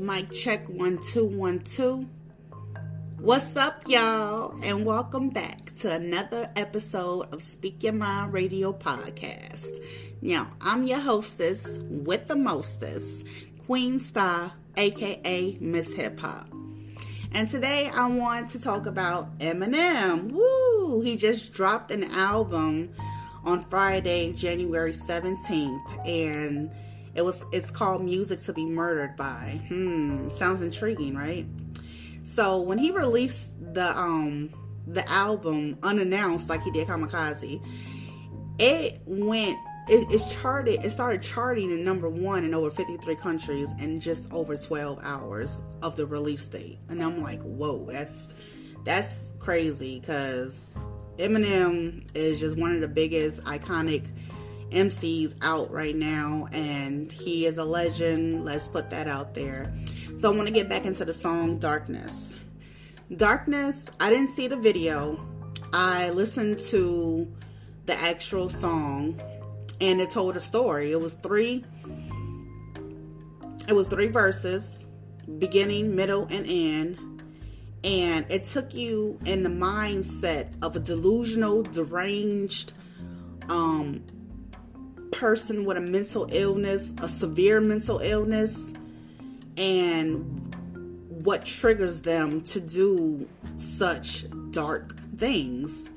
Mic check one two one two. What's up, y'all? And welcome back to another episode of Speak Your Mind Radio Podcast. Now, I'm your hostess with the mostest, Queen Star, aka Miss Hip Hop. And today I want to talk about Eminem. Woo! He just dropped an album on Friday, January 17th, and it was it's called Music to be Murdered by. Hmm, sounds intriguing, right? So when he released the um the album unannounced like he did Kamikaze, it went it, it's charted it started charting in number one in over 53 countries in just over 12 hours of the release date. And I'm like, whoa, that's that's crazy because Eminem is just one of the biggest iconic MCs out right now, and he is a legend. Let's put that out there. So I want to get back into the song Darkness. Darkness, I didn't see the video. I listened to the actual song and it told a story. It was three it was three verses, beginning, middle, and end. And it took you in the mindset of a delusional, deranged um person with a mental illness, a severe mental illness, and what triggers them to do such dark things.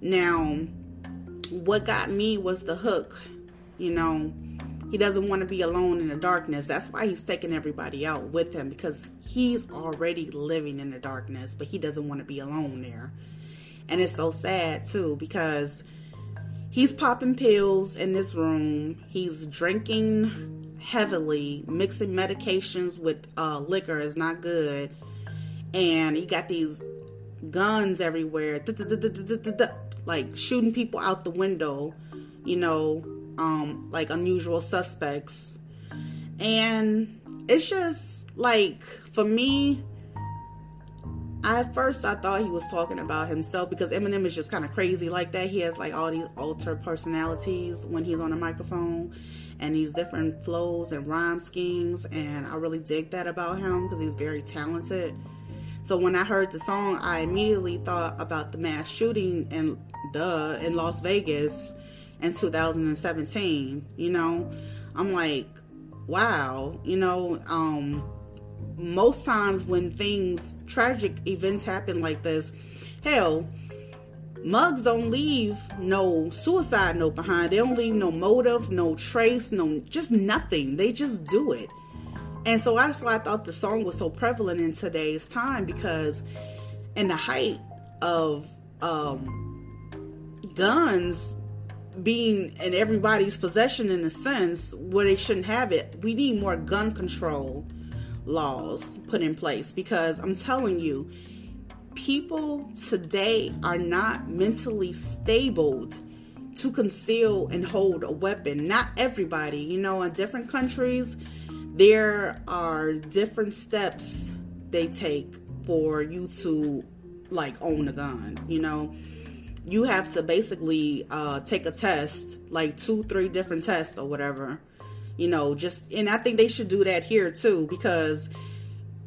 Now, what got me was the hook. You know, he doesn't want to be alone in the darkness. That's why he's taking everybody out with him because he's already living in the darkness, but he doesn't want to be alone there. And it's so sad too because he's popping pills in this room. He's drinking heavily, mixing medications with uh, liquor is not good. And he got these guns everywhere, like shooting people out the window, you know, um, like unusual suspects. And it's just like, for me, at first I thought he was talking about himself because Eminem is just kind of crazy like that. He has like all these alter personalities when he's on a microphone and these different flows and rhyme schemes and I really dig that about him because he's very talented. So when I heard the song, I immediately thought about the mass shooting in duh in Las Vegas in 2017, you know. I'm like, wow, you know, um most times when things tragic events happen like this hell mugs don't leave no suicide note behind. They don't leave no motive no trace no just nothing. They just do it. And so that's why i thought the song was so prevalent in today's time because in the height of um, guns being in everybody's possession in a sense where they shouldn't have it we need more gun control laws put in place because I'm telling you, people today are not mentally stable to conceal and hold a weapon. Not everybody, you know, in different countries, there are different steps they take for you to like own a gun, you know. You have to basically uh, take a test, like two, three different tests or whatever you know just and i think they should do that here too because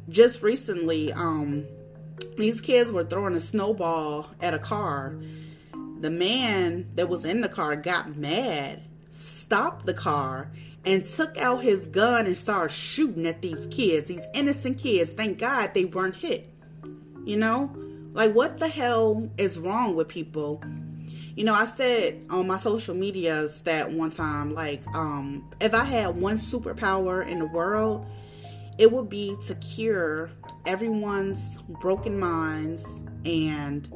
just recently um these kids were throwing a snowball at a car. The man that was in the car got mad stopped the car and took out his gun and started shooting at these kids these innocent kids. Thank god they weren't hit you know? Like what the hell is wrong with people you know, I said on my social medias that one time, like, um, if I had one superpower in the world, it would be to cure everyone's broken minds and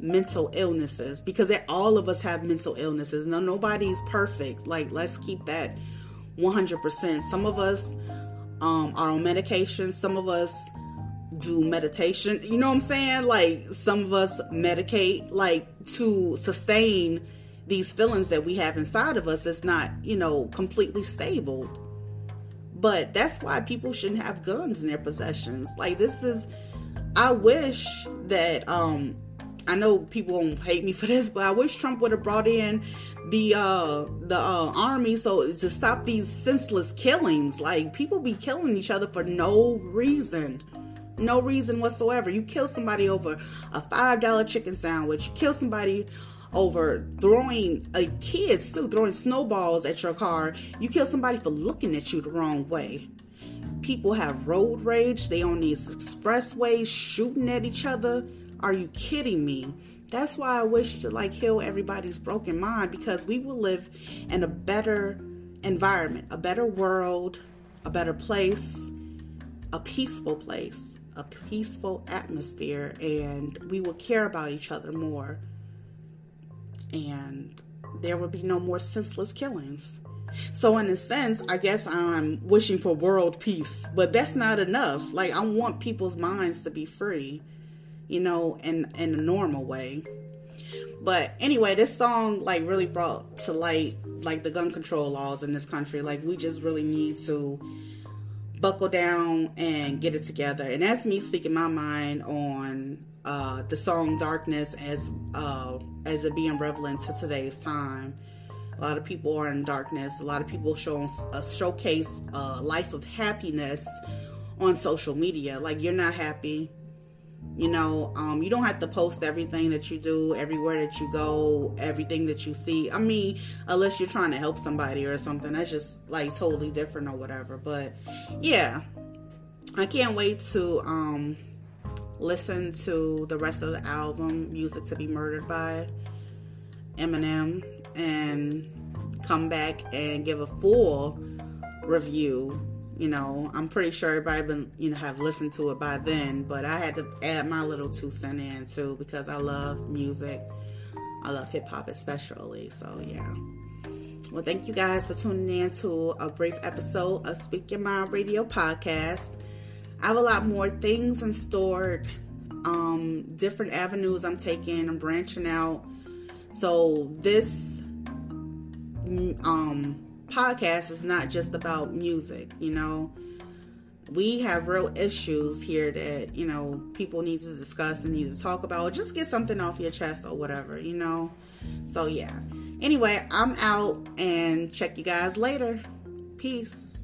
mental illnesses because all of us have mental illnesses. No, nobody's perfect. Like, let's keep that 100%. Some of us um, are on medication. Some of us do meditation. You know what I'm saying? Like some of us medicate like to sustain these feelings that we have inside of us It's not, you know, completely stable. But that's why people shouldn't have guns in their possessions. Like this is I wish that um I know people won't hate me for this, but I wish Trump would have brought in the uh the uh, army so to stop these senseless killings. Like people be killing each other for no reason. No reason whatsoever. You kill somebody over a five dollar chicken sandwich. Kill somebody over throwing a kids too, throwing snowballs at your car. You kill somebody for looking at you the wrong way. People have road rage. They on these expressways shooting at each other. Are you kidding me? That's why I wish to like heal everybody's broken mind because we will live in a better environment, a better world, a better place, a peaceful place, a peaceful atmosphere, and we will care about each other more. And there will be no more senseless killings. So, in a sense, I guess I'm wishing for world peace, but that's not enough. Like, I want people's minds to be free you know, in in a normal way. But anyway, this song like really brought to light like the gun control laws in this country. Like we just really need to buckle down and get it together. And that's me speaking my mind on uh, the song "Darkness" as uh, as it being relevant to today's time. A lot of people are in darkness. A lot of people show uh, showcase a life of happiness on social media. Like you're not happy, you know, um, you don't have to post everything that you do, everywhere that you go, everything that you see. I mean, unless you're trying to help somebody or something, that's just like totally different or whatever. But yeah, I can't wait to um, listen to the rest of the album, Music to Be Murdered by Eminem, and come back and give a full review you know, I'm pretty sure everybody been, you know, have listened to it by then, but I had to add my little two cent in too because I love music. I love hip hop especially. So yeah. Well, thank you guys for tuning in to a brief episode of Speak Your Mind Radio podcast. I have a lot more things in store, um, different avenues I'm taking. I'm branching out. So this um podcast is not just about music, you know. We have real issues here that, you know, people need to discuss and need to talk about or just get something off your chest or whatever, you know. So, yeah. Anyway, I'm out and check you guys later. Peace.